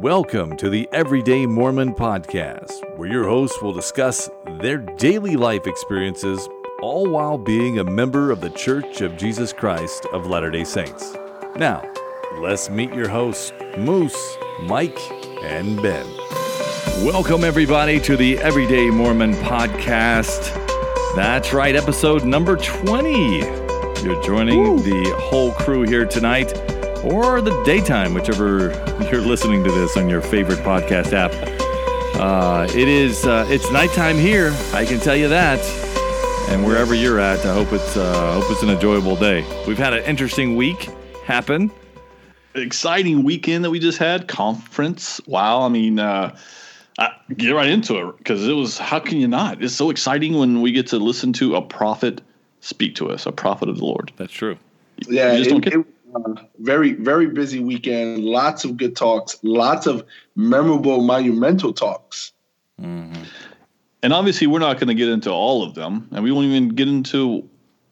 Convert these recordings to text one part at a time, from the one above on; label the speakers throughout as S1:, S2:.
S1: Welcome to the Everyday Mormon Podcast, where your hosts will discuss their daily life experiences, all while being a member of the Church of Jesus Christ of Latter day Saints. Now, let's meet your hosts, Moose, Mike, and Ben. Welcome, everybody, to the Everyday Mormon Podcast. That's right, episode number 20. You're joining the whole crew here tonight or the daytime, whichever you're listening to this on your favorite podcast app. Uh, it is uh, it's nighttime here. I can tell you that. And wherever you're at, I hope it's uh, hope it's an enjoyable day. We've had an interesting week happen.
S2: Exciting weekend that we just had conference. Wow, I mean, uh, I, get right into it because it was. How can you not? It's so exciting when we get to listen to a prophet speak to us, a prophet of the Lord.
S1: That's true.
S3: Yeah, it, it, uh, very very busy weekend. Lots of good talks. Lots of memorable, monumental talks.
S2: Mm-hmm. And obviously, we're not going to get into all of them, and we won't even get into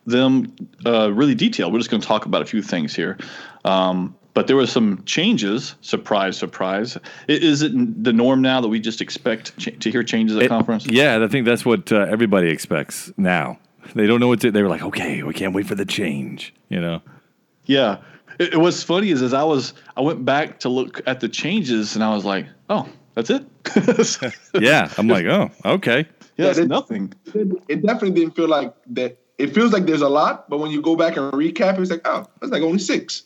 S2: them uh, really detailed. We're just going to talk about a few things here. Um, but there were some changes. Surprise, surprise! Is it the norm now that we just expect ch- to hear changes at it, conference?
S1: Yeah, I think that's what uh, everybody expects now. They don't know what to. They were like, okay, we can't wait for the change. You know.
S2: Yeah, it, it, what's funny is as I was I went back to look at the changes and I was like, oh, that's it.
S1: yeah, I'm like, oh, okay.
S2: Yeah, it's nothing.
S3: It, it, definitely didn't feel like that. It feels like there's a lot, but when you go back and recap, it's like, oh, that's like only six.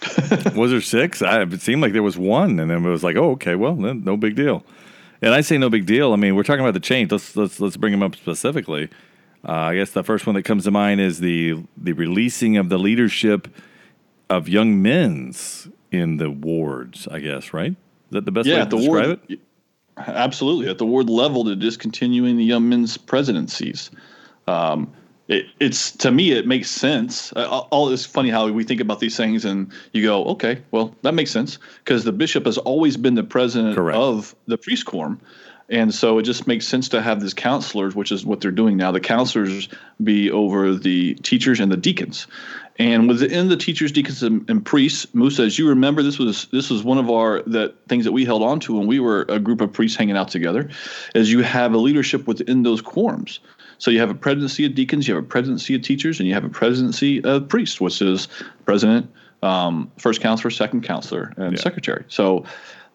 S1: was there six? I, it seemed like there was one, and then it was like, oh, okay, well, then no big deal. And I say no big deal. I mean, we're talking about the change. Let's let's let's bring them up specifically. Uh, I guess the first one that comes to mind is the the releasing of the leadership of young men's in the wards, I guess, right? Is that the best yeah, way to the describe ward, it?
S2: Absolutely. At the ward level, to discontinuing the young men's presidencies. Um, it, it's to me, it makes sense. Uh, all it's funny how we think about these things, and you go, okay, well, that makes sense because the bishop has always been the president Correct. of the priest quorum. And so it just makes sense to have these counselors, which is what they're doing now. The counselors be over the teachers and the deacons. And within the teachers, deacons, and, priests, Moose, as you remember, this was this was one of our that things that we held on to when we were a group of priests hanging out together, is you have a leadership within those quorums. So you have a presidency of deacons, you have a presidency of teachers, and you have a presidency of priests, which is president, um, first counselor, second counselor, and yeah. secretary. So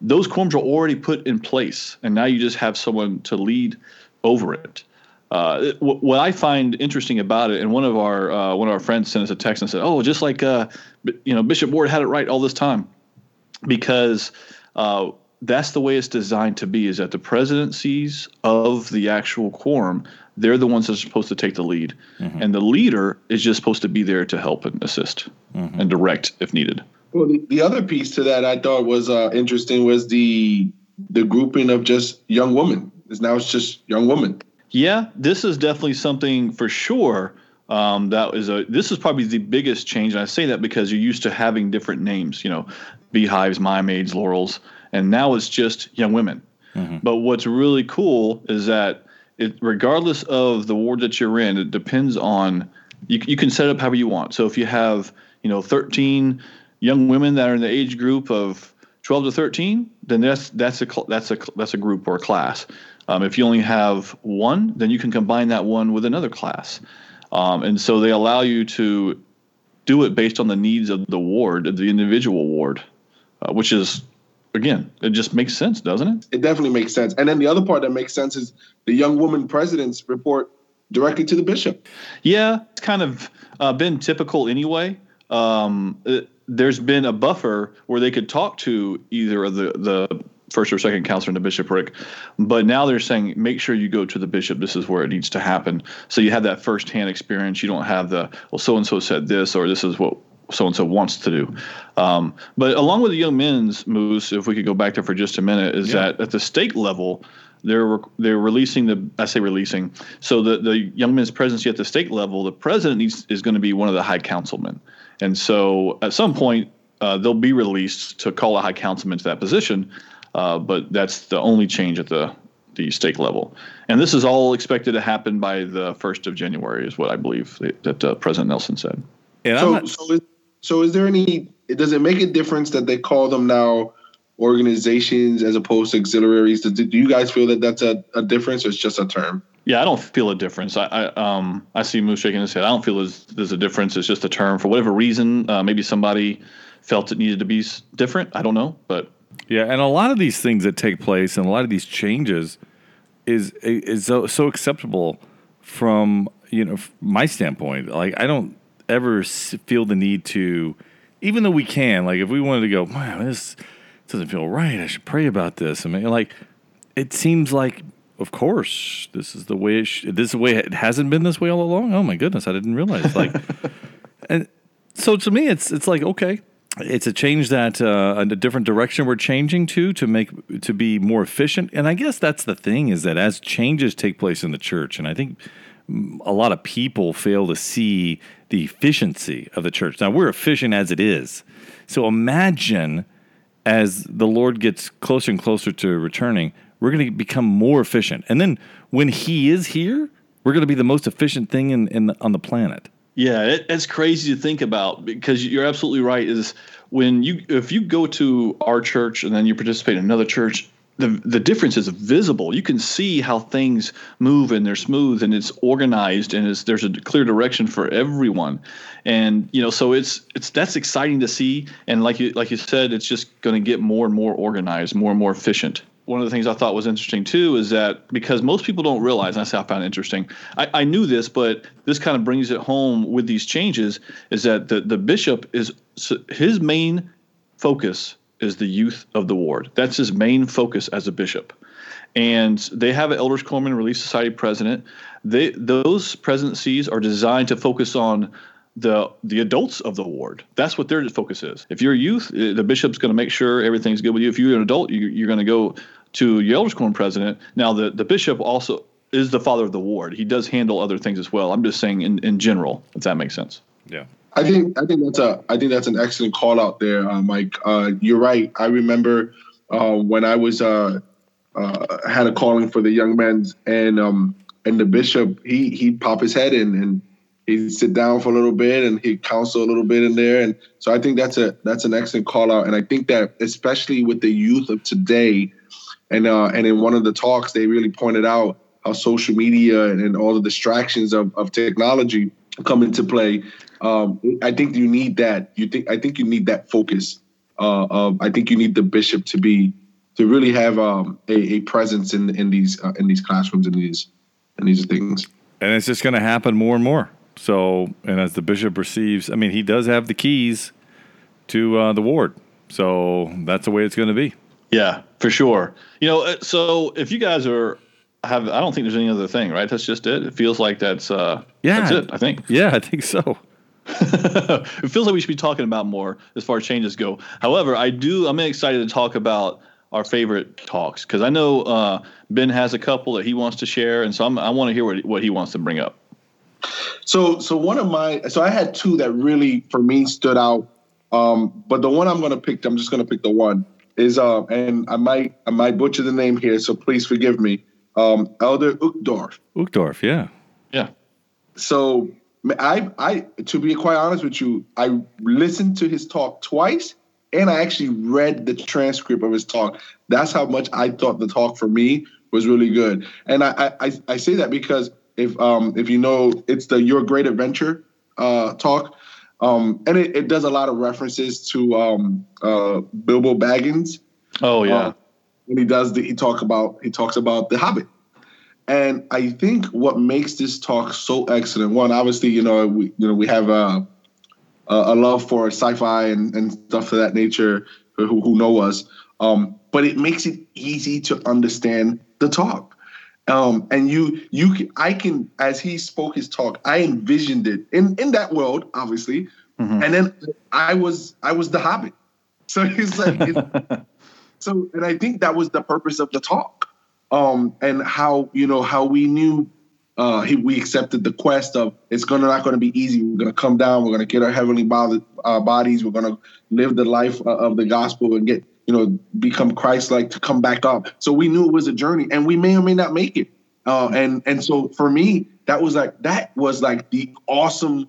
S2: those quorums are already put in place, and now you just have someone to lead over it. Uh, what I find interesting about it, and one of our uh, one of our friends sent us a text and said, "Oh, just like uh, you know, Bishop Ward had it right all this time," because uh, that's the way it's designed to be. Is that the presidencies of the actual quorum, they're the ones that are supposed to take the lead, mm-hmm. and the leader is just supposed to be there to help and assist mm-hmm. and direct if needed.
S3: Well, the, the, other piece to that I thought was uh, interesting was the the grouping of just young women. Because now it's just young women.
S2: Yeah, this is definitely something for sure. Um, that is a this is probably the biggest change, and I say that because you're used to having different names, you know, beehives, Mia Maids, laurels, and now it's just young women. Mm-hmm. But what's really cool is that it, regardless of the ward that you're in, it depends on you. You can set up however you want. So if you have you know 13 young women that are in the age group of 12 to 13, then that's that's a that's a that's a group or a class. Um, if you only have one, then you can combine that one with another class. Um, and so they allow you to do it based on the needs of the ward, of the individual ward, uh, which is, again, it just makes sense, doesn't it?
S3: It definitely makes sense. And then the other part that makes sense is the young woman presidents report directly to the bishop.
S2: Yeah, it's kind of uh, been typical anyway. Um, it, there's been a buffer where they could talk to either of the, the first or second counselor in the bishopric. But now they're saying make sure you go to the bishop. This is where it needs to happen. So you have that firsthand experience. You don't have the well, so and so said this or this is what so and so wants to do. Um, but along with the young men's moves, if we could go back there for just a minute, is yeah. that at the stake level. They're they're releasing the I say releasing so the the young men's presidency at the stake level the president needs is going to be one of the high councilmen and so at some point uh, they'll be released to call a high councilman to that position uh, but that's the only change at the the stake level. And this is all expected to happen by the first of January, is what I believe that uh, President Nelson said.
S3: And so, not- so, is, so is there any? Does it make a difference that they call them now organizations as opposed to auxiliaries. Do, do you guys feel that that's a, a difference, or it's just a term?
S2: Yeah, I don't feel a difference. I, I um I see Moose shaking his head. I don't feel there's, there's a difference. It's just a term for whatever reason. Uh, maybe somebody felt it needed to be different. I don't know, but
S1: yeah, and a lot of these things that take place and a lot of these changes is is so, so acceptable from you know my standpoint. Like I don't ever feel the need to, even though we can. Like if we wanted to go, wow, this doesn't feel right. I should pray about this. I mean, like it seems like of course, this is the way it sh- this is the way it hasn't been this way all along. Oh my goodness, I didn't realize. Like, and so to me, it's it's like okay, it's a change that uh, a different direction we're changing to to make to be more efficient. And I guess that's the thing is that as changes take place in the church, and I think a lot of people fail to see the efficiency of the church. Now we're efficient as it is, so imagine as the Lord gets closer and closer to returning we're going to become more efficient. And then when he is here, we're going to be the most efficient thing in, in on the planet.
S2: Yeah, it, it's crazy to think about because you're absolutely right. Is when you if you go to our church and then you participate in another church, the the difference is visible. You can see how things move and they're smooth and it's organized and it's, there's a clear direction for everyone. And you know, so it's it's that's exciting to see. And like you like you said, it's just going to get more and more organized, more and more efficient one of the things I thought was interesting too is that because most people don't realize, and that's how I found interesting. I, I knew this, but this kind of brings it home with these changes is that the, the bishop is his main focus is the youth of the ward. That's his main focus as a bishop. And they have an Elders and Relief Society president. They those presidencies are designed to focus on the the adults of the ward. That's what their focus is. If you're a youth, eh, the bishop's going to make sure everything's good with you. If you're an adult, you, are going to go to your elders quorum president. Now, the, the bishop also is the father of the ward. He does handle other things as well. I'm just saying in, in general, if that makes sense.
S1: Yeah.
S3: I think I think that's a I think that's an excellent call out there, uh, Mike. Uh, you're right. I remember uh, when I was uh, uh, had a calling for the young men, and um, and the bishop he he'd pop his head in and he'd sit down for a little bit and he'd counsel a little bit in there. And so I think that's a that's an excellent call out. And I think that especially with the youth of today, and uh, and in one of the talks, they really pointed out how social media and, and all the distractions of, of technology come into play. Um, I think you need that. You think I think you need that focus. Uh, of, I think you need the bishop to be to really have um, a, a, presence in in these uh, in these classrooms and these and these things.
S1: And it's just going to happen more and more. So, and as the bishop receives, I mean, he does have the keys to uh, the ward. So that's the way it's going to be.
S2: Yeah, for sure. You know, uh, so if you guys are have, I don't think there's any other thing, right? That's just it. It feels like that's uh, yeah, that's it. I think.
S1: Yeah, I think so.
S2: it feels like we should be talking about more as far as changes go. However, I do. I'm excited to talk about our favorite talks because I know uh, Ben has a couple that he wants to share, and so I'm, i want to hear what, what he wants to bring up.
S3: So, so one of my, so I had two that really for me stood out, um, but the one I'm going to pick, I'm just going to pick the one is um, and I might I might butcher the name here, so please forgive me. Um, Elder Uchtdorf.
S1: Uchtdorf, yeah,
S2: yeah.
S3: So I I to be quite honest with you, I listened to his talk twice, and I actually read the transcript of his talk. That's how much I thought the talk for me was really good. And I I, I say that because if um if you know it's the Your Great Adventure uh talk um, and it, it, does a lot of references to um, uh, Bilbo Baggins.
S2: Oh yeah, uh,
S3: and he does the, he talk about he talks about the Hobbit, and I think what makes this talk so excellent. One, obviously, you know we you know we have a a love for sci-fi and, and stuff of that nature who, who know us, um, but it makes it easy to understand the talk. Um, and you, you, I can, as he spoke his talk, I envisioned it in in that world, obviously. Mm-hmm. And then I was, I was the Hobbit. So he's like, so, and I think that was the purpose of the talk, um, and how you know how we knew uh, he, we accepted the quest of it's gonna not gonna be easy. We're gonna come down. We're gonna get our heavenly body, uh, bodies. We're gonna live the life uh, of the gospel and get you know, become Christ-like to come back up. So we knew it was a journey, and we may or may not make it. Uh, and and so for me, that was like that was like the awesome.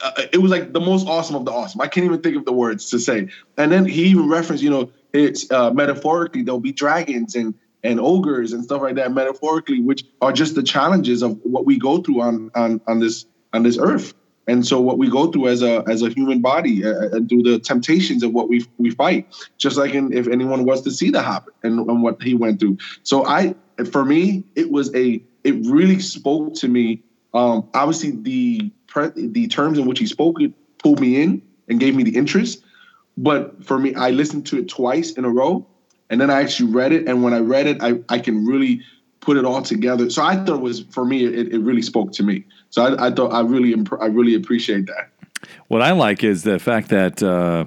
S3: Uh, it was like the most awesome of the awesome. I can't even think of the words to say. And then he even referenced, you know, it's uh, metaphorically there'll be dragons and and ogres and stuff like that metaphorically, which are just the challenges of what we go through on on on this on this earth. And so what we go through as a as a human body uh, and through the temptations of what we we fight, just like in, if anyone was to see the Hobbit and, and what he went through. So I, for me, it was a it really spoke to me. Um, obviously, the the terms in which he spoke it pulled me in and gave me the interest. But for me, I listened to it twice in a row, and then I actually read it. And when I read it, I, I can really put it all together. So I thought it was for me, it, it really spoke to me. So I, I thought I really I really appreciate that.
S1: What I like is the fact that uh,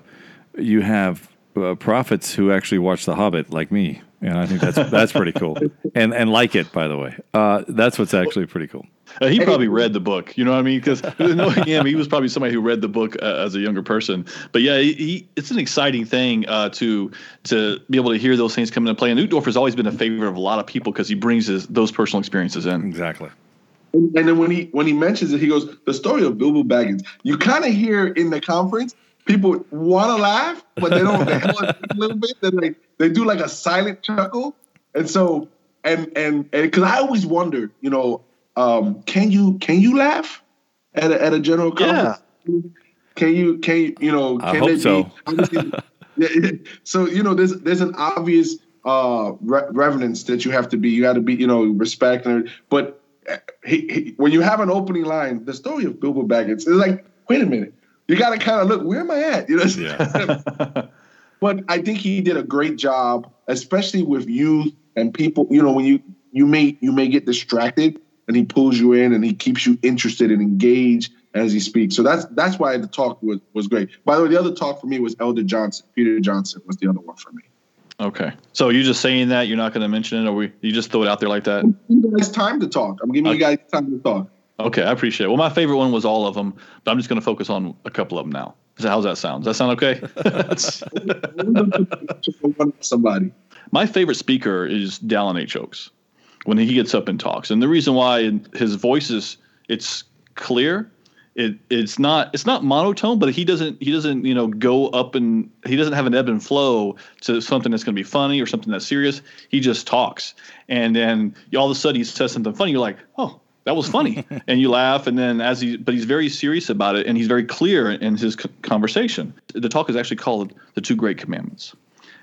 S1: you have uh, prophets who actually watch The Hobbit, like me, and I think that's that's pretty cool, and and like it by the way. Uh, that's what's actually pretty cool.
S2: Uh, he probably read the book. You know what I mean? Because knowing him, he was probably somebody who read the book uh, as a younger person. But yeah, he, he, it's an exciting thing uh, to to be able to hear those things come into play. And Uchtdorf has always been a favorite of a lot of people because he brings his, those personal experiences in.
S1: Exactly.
S3: And, and then when he when he mentions it, he goes, "The story of Bilbo Baggins." You kind of hear in the conference people want to laugh, but they don't. They a little bit. Then they they do like a silent chuckle, and so and and and because I always wonder, you know, um, can you can you laugh at a, at a general conference? Yeah. Can you can you you know? Can
S1: I hope so.
S3: Be, so you know, there's there's an obvious uh re- reverence that you have to be. You have to be you know respect, and, but he, he, when you have an opening line, the story of Bilbo Baggins is like, wait a minute, you got to kind of look, where am I at? You know. Yeah. but I think he did a great job, especially with youth and people. You know, when you you may you may get distracted, and he pulls you in and he keeps you interested and engaged as he speaks. So that's that's why the talk was was great. By the way, the other talk for me was Elder Johnson. Peter Johnson was the other one for me.
S2: Okay. So you just saying that you're not going to mention it, or we, you just throw it out there like that?
S3: It's time to talk. I'm giving okay. you guys time to talk.
S2: Okay, I appreciate it. Well, my favorite one was all of them, but I'm just going to focus on a couple of them now. So how's that sound? Does that sound okay?
S3: Somebody.
S2: My favorite speaker is Dallin H. Oaks when he gets up and talks, and the reason why his voice is it's clear it it's not it's not monotone, but he doesn't he doesn't you know go up and he doesn't have an ebb and flow to something that's going to be funny or something that's serious. He just talks, and then all of a sudden he says something funny. You're like, oh, that was funny, and you laugh. And then as he but he's very serious about it, and he's very clear in his conversation. The talk is actually called the Two Great Commandments,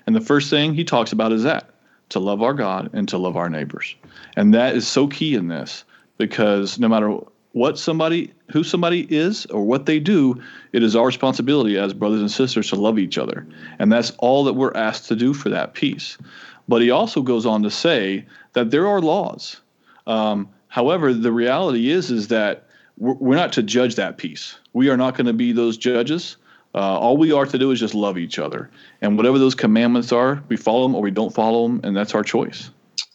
S2: and the first thing he talks about is that to love our God and to love our neighbors, and that is so key in this because no matter what somebody who somebody is or what they do it is our responsibility as brothers and sisters to love each other. And that's all that we're asked to do for that piece but he also goes on to say that there are laws. Um, however the reality is is that we're, we're, not to judge that piece we are not going to be those judges uh, all we are to do is just love each other and whatever those commandments are we follow them or we don't follow them and that's our choice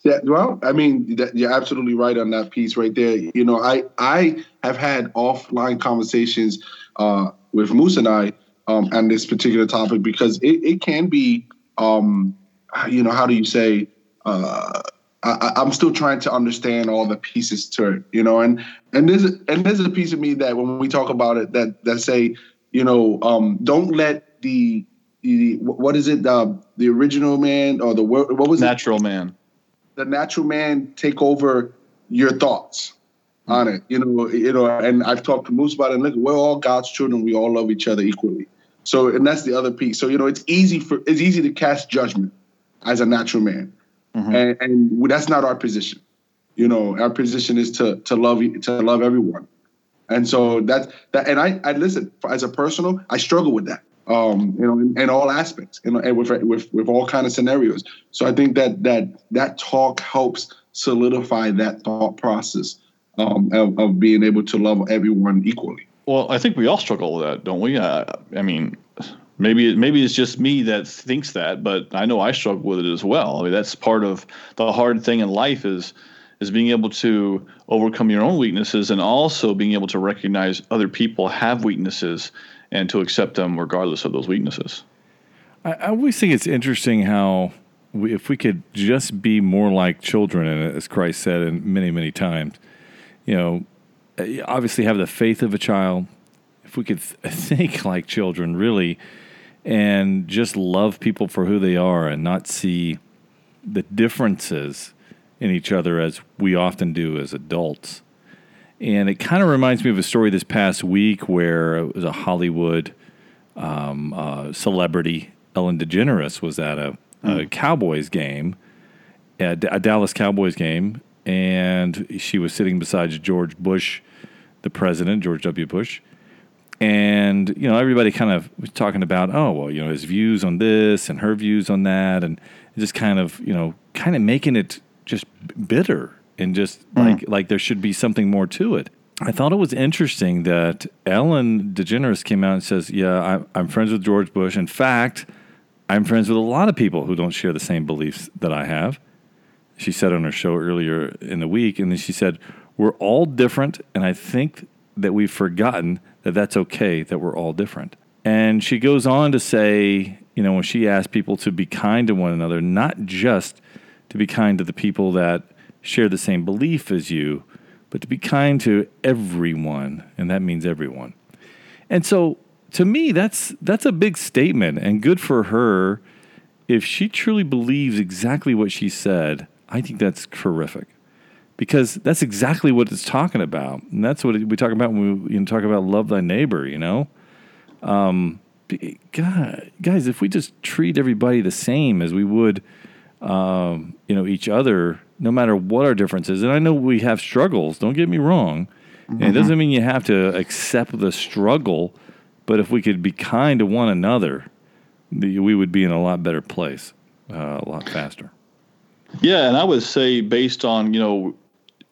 S3: yeah, well, I mean, that, you're absolutely right on that piece right there. You know, I I have had offline conversations uh, with Moose and I um, on this particular topic because it, it can be, um, you know, how do you say? Uh, I, am still trying to understand all the pieces to it, you know, and and there's and there's a piece of me that when we talk about it that that say, you know, um, don't let the the what is it the the original man or the what was
S2: natural
S3: it?
S2: man
S3: the natural man take over your thoughts on it. You know, you know, and I've talked to Moose about it. And look, we're all God's children. We all love each other equally. So, and that's the other piece. So, you know, it's easy for it's easy to cast judgment as a natural man, mm-hmm. and, and that's not our position. You know, our position is to to love to love everyone, and so that's that. And I I listen as a personal, I struggle with that um, you know, in, in all aspects, you know, and with with with all kind of scenarios. So I think that that that talk helps solidify that thought process um, of, of being able to love everyone equally.
S2: Well, I think we all struggle with that, don't we? Uh, I mean, maybe maybe it's just me that thinks that, but I know I struggle with it as well. I mean, that's part of the hard thing in life is is being able to overcome your own weaknesses and also being able to recognize other people have weaknesses and to accept them regardless of those weaknesses.
S1: I, I always think it's interesting how we, if we could just be more like children, and as Christ said and many many times, you know, eh, obviously have the faith of a child. If we could th- think like children, really, and just love people for who they are and not see the differences in each other as we often do as adults. And it kind of reminds me of a story this past week where it was a Hollywood um, uh, celebrity, Ellen DeGeneres, was at a, a mm. Cowboys game, a, a Dallas Cowboys game, and she was sitting beside George Bush, the president, George W. Bush. And, you know, everybody kind of was talking about, oh, well, you know, his views on this and her views on that. And just kind of, you know, kind of making it just bitter and just mm. like like there should be something more to it. I thought it was interesting that Ellen DeGeneres came out and says, "Yeah, I'm, I'm friends with George Bush. In fact, I'm friends with a lot of people who don't share the same beliefs that I have." She said on her show earlier in the week, and then she said, "We're all different, and I think that we've forgotten that that's okay that we're all different." And she goes on to say, you know, when she asked people to be kind to one another, not just to be kind to the people that share the same belief as you, but to be kind to everyone, and that means everyone. And so to me that's that's a big statement and good for her if she truly believes exactly what she said. I think that's terrific. Because that's exactly what it's talking about. And that's what we talk about when we you know, talk about love thy neighbor, you know? Um, God, guys, if we just treat everybody the same as we would, um, you know, each other, no matter what our differences, and I know we have struggles. Don't get me wrong, mm-hmm. it doesn't mean you have to accept the struggle. But if we could be kind to one another, we would be in a lot better place, uh, a lot faster.
S2: Yeah, and I would say based on you know,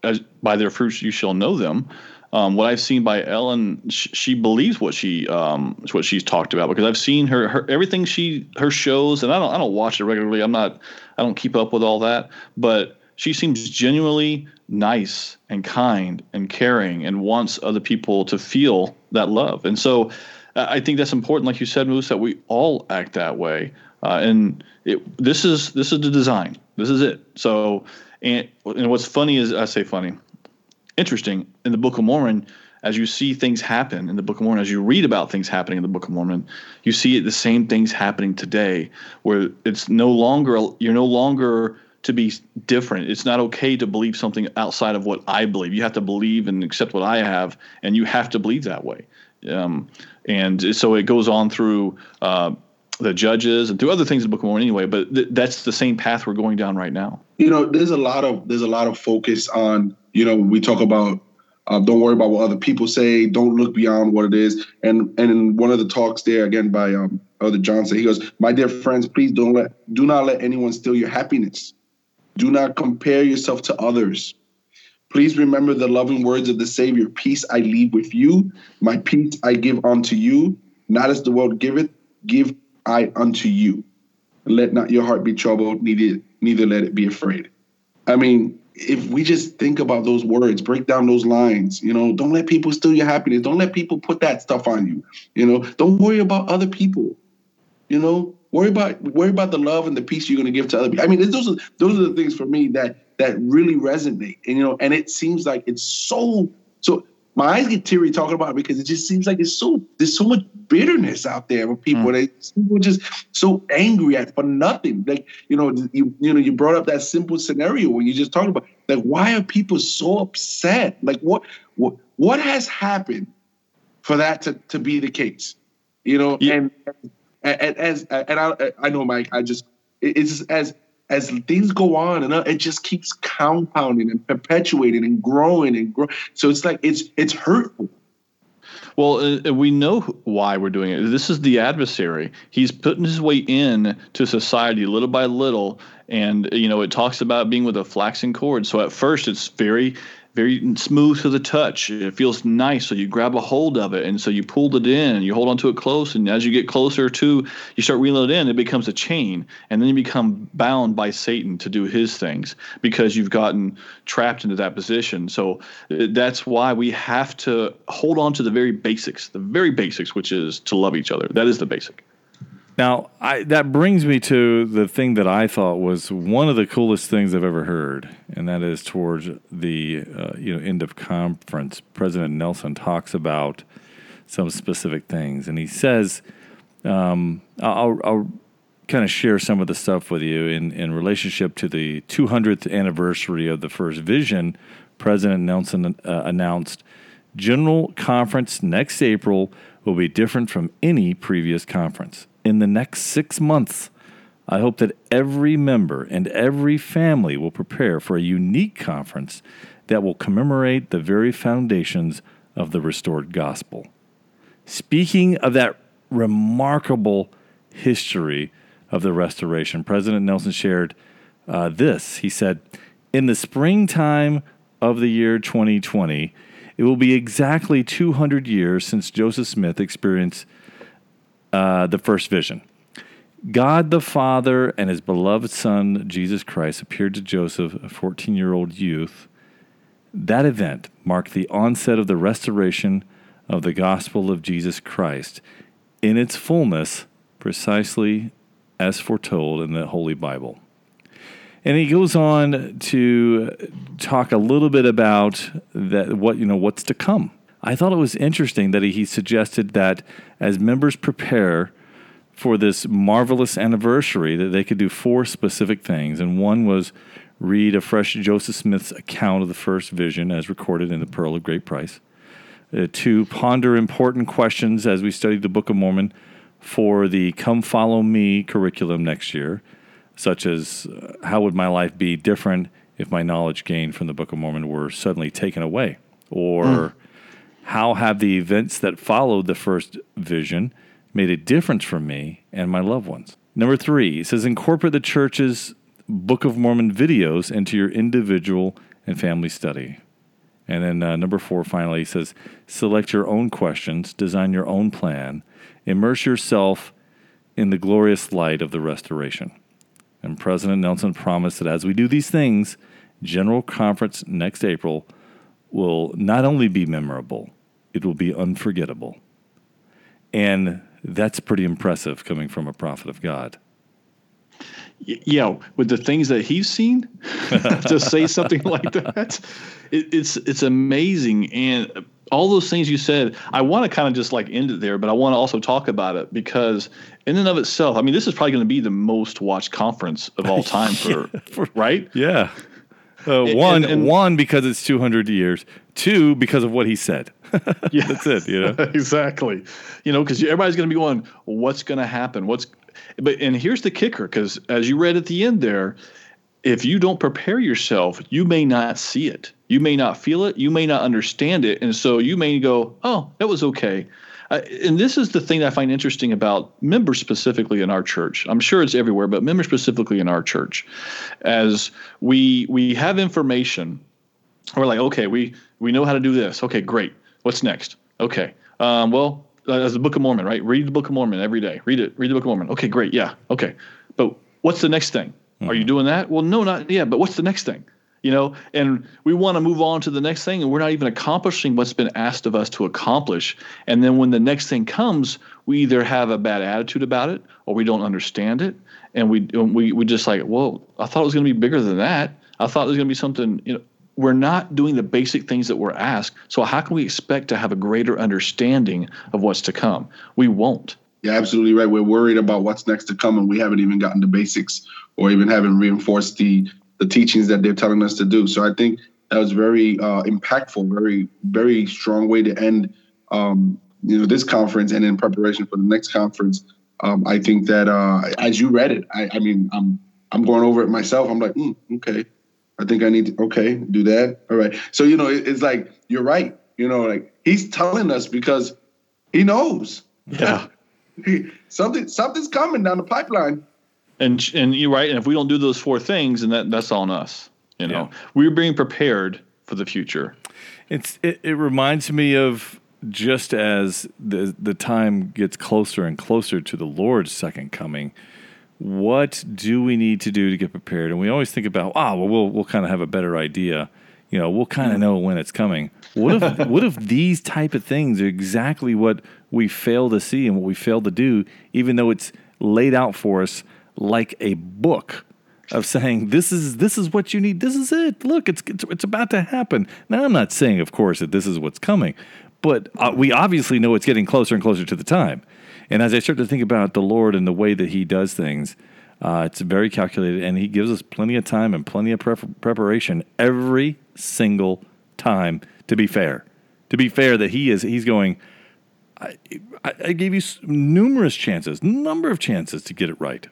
S2: as, by their fruits you shall know them um, what I've seen by Ellen, sh- she believes what she um, what she's talked about because I've seen her, her everything she her shows, and I don't I don't watch it regularly. I'm not I don't keep up with all that, but she seems genuinely nice and kind and caring and wants other people to feel that love. And so I think that's important, like you said, Moose, that we all act that way. Uh, and it, this is this is the design. This is it. So and, and what's funny is I say funny interesting in the Book of Mormon as you see things happen in the Book of Mormon, as you read about things happening in the Book of Mormon, you see the same things happening today, where it's no longer you're no longer to be different. It's not okay to believe something outside of what I believe. You have to believe and accept what I have, and you have to believe that way. Um, and so it goes on through uh, the judges and through other things in the Book of Mormon anyway. But th- that's the same path we're going down right now.
S3: You know, there's a lot of there's a lot of focus on you know, we talk about uh, don't worry about what other people say. Don't look beyond what it is. And and in one of the talks there again by um, Elder Johnson, he goes, "My dear friends, please don't let do not let anyone steal your happiness. Do not compare yourself to others. Please remember the loving words of the Savior: Peace I leave with you, my peace I give unto you. Not as the world giveth, give I unto you. Let not your heart be troubled, neither neither let it be afraid." I mean, if we just think about those words, break down those lines, you know, don't let people steal your happiness. Don't let people put that stuff on you. You know, don't worry about other people. You know, worry about worry about the love and the peace you're going to give to other people. I mean, those are those are the things for me that that really resonate. And you know, and it seems like it's so so my eyes get teary talking about it because it just seems like it's so there's so much bitterness out there with people. Mm. They people just so angry at for nothing. Like you know, you you know, you brought up that simple scenario when you just talked about like why are people so upset? Like what what what has happened for that to to be the case? You know, yeah. and, and, and as and I I know Mike, I just it's as as things go on and it just keeps compounding and perpetuating and growing and growing. So it's like it's it's hurtful.
S2: Well, uh, we know why we're doing it. This is the adversary. He's putting his way in to society little by little, and you know it talks about being with a flaxen cord. So at first, it's very very smooth to the touch. It feels nice, so you grab a hold of it, and so you pulled it in, and you hold onto it close, and as you get closer to, you start reeling it in. It becomes a chain, and then you become bound by Satan to do his things because you've gotten trapped into that position. So uh, that's why we have to hold on to the very basics, the very basics, which is to love each other. That is the basic.
S1: Now, I, that brings me to the thing that I thought was one of the coolest things I've ever heard, and that is towards the uh, you know end of conference. President Nelson talks about some specific things, and he says um, I'll, I'll kind of share some of the stuff with you in, in relationship to the 200th anniversary of the first vision. President Nelson uh, announced General Conference next April will be different from any previous conference. In the next six months, I hope that every member and every family will prepare for a unique conference that will commemorate the very foundations of the restored gospel. Speaking of that remarkable history of the restoration, President Nelson shared uh, this. He said, In the springtime of the year 2020, it will be exactly 200 years since Joseph Smith experienced uh, the first vision. God the Father and his beloved Son, Jesus Christ, appeared to Joseph, a 14 year old youth. That event marked the onset of the restoration of the gospel of Jesus Christ in its fullness, precisely as foretold in the Holy Bible. And he goes on to talk a little bit about that what you know what's to come. I thought it was interesting that he suggested that as members prepare for this marvelous anniversary that they could do four specific things. And one was read afresh Joseph Smith's account of the first vision as recorded in the Pearl of Great Price. Uh, two, ponder important questions as we study the Book of Mormon for the Come Follow Me curriculum next year, such as uh, how would my life be different if my knowledge gained from the Book of Mormon were suddenly taken away? Or mm. How have the events that followed the first vision made a difference for me and my loved ones. Number three, it says incorporate the church's Book of Mormon videos into your individual and family study. And then uh, number four, finally, says select your own questions, design your own plan, immerse yourself in the glorious light of the restoration. And President Nelson promised that as we do these things, General Conference next April will not only be memorable, it will be unforgettable. And that's pretty impressive coming from a prophet of God.
S2: Yeah, with the things that he's seen, to say something like that, it, it's it's amazing. And all those things you said, I want to kind of just like end it there, but I want to also talk about it because in and of itself, I mean, this is probably going to be the most watched conference of all time for, yeah, for right?
S1: Yeah. Uh, one, and, and, one because it's 200 years. Two because of what he said. yeah, that's it. You know
S2: exactly. You know because everybody's going to be going, what's going to happen? What's but and here's the kicker because as you read at the end there, if you don't prepare yourself, you may not see it. You may not feel it. You may not understand it, and so you may go, oh, that was okay. Uh, and this is the thing that I find interesting about members specifically in our church. I'm sure it's everywhere, but members specifically in our church, as we we have information, we're like, okay, we we know how to do this. Okay, great. What's next? Okay. Um, well, uh, as the Book of Mormon, right? Read the Book of Mormon every day. Read it. Read the Book of Mormon. Okay, great. Yeah. Okay. But what's the next thing? Mm-hmm. Are you mm-hmm. doing that? Well, no, not yeah. But what's the next thing? You know, and we want to move on to the next thing, and we're not even accomplishing what's been asked of us to accomplish. And then when the next thing comes, we either have a bad attitude about it, or we don't understand it, and we we we just like, well, I thought it was going to be bigger than that. I thought it was going to be something, you know we're not doing the basic things that we're asked. So how can we expect to have a greater understanding of what's to come? We won't.
S3: Yeah, absolutely right. We're worried about what's next to come, and we haven't even gotten the basics, or even haven't reinforced the the teachings that they're telling us to do. So I think that was very uh, impactful, very very strong way to end um, you know this conference, and in preparation for the next conference. Um, I think that uh, as you read it, I, I mean, I'm I'm going over it myself. I'm like, mm, okay, I think I need to, okay, do that. All right. So, you know, it, it's like, you're right. You know, like he's telling us because he knows.
S2: Yeah.
S3: something, something's coming down the pipeline.
S2: And, and you're right. And if we don't do those four things, and that, that's on us. You know, yeah. we're being prepared for the future.
S1: It's, it, it reminds me of just as the, the time gets closer and closer to the Lord's second coming, what do we need to do to get prepared? And we always think about, ah, well, we'll we'll kind of have a better idea. You know, we'll kind of know when it's coming. What if what if these type of things are exactly what we fail to see and what we fail to do, even though it's laid out for us like a book of saying this is this is what you need. This is it. Look, it's it's, it's about to happen. Now, I'm not saying, of course, that this is what's coming, but uh, we obviously know it's getting closer and closer to the time. And as I start to think about the Lord and the way that He does things, uh, it's very calculated, and He gives us plenty of time and plenty of prep- preparation every single time. To be fair, to be fair, that He is He's going. I, I gave you numerous chances, number of chances to get it right,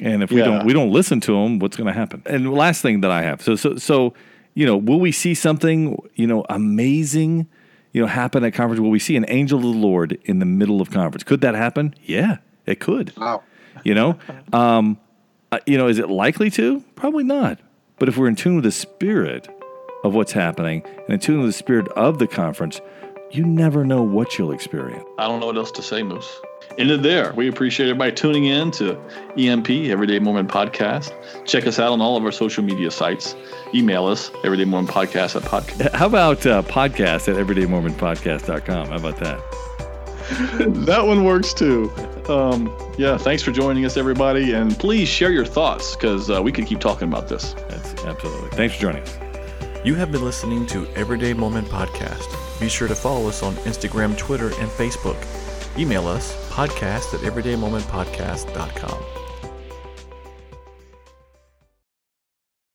S1: and if we
S2: Yeah.
S1: don't we don't listen to Him, what's going to happen? And the last thing that I have, so so so, you know, will we see something you know amazing? you know, happen at conference? Will we see an angel of the Lord in the middle of conference? Could that happen? Yeah, it could.
S3: Wow.
S1: You know, um, uh, you know, is it likely to? Probably not. But if we're in tune with the spirit of what's happening and in tune with the spirit of the conference, you never know what you'll experience.
S2: I don't know what else to say, Moose. Ended there. We appreciate everybody tuning in to EMP, Everyday Mormon Podcast. Check us out on all of our social media sites. Email us, Everyday Mormon Podcast at podcast.
S1: How about uh, podcast at everydaymormonpodcast.com? How about that?
S2: that one works too. Um, yeah, thanks for joining us, everybody. And please share your thoughts because uh, we could keep talking about this.
S1: That's absolutely. Thanks for joining us.
S4: You have been listening to Everyday Mormon Podcast. Be sure to follow us on Instagram, Twitter, and Facebook. Email us podcast at everydaymormonpodcast.com.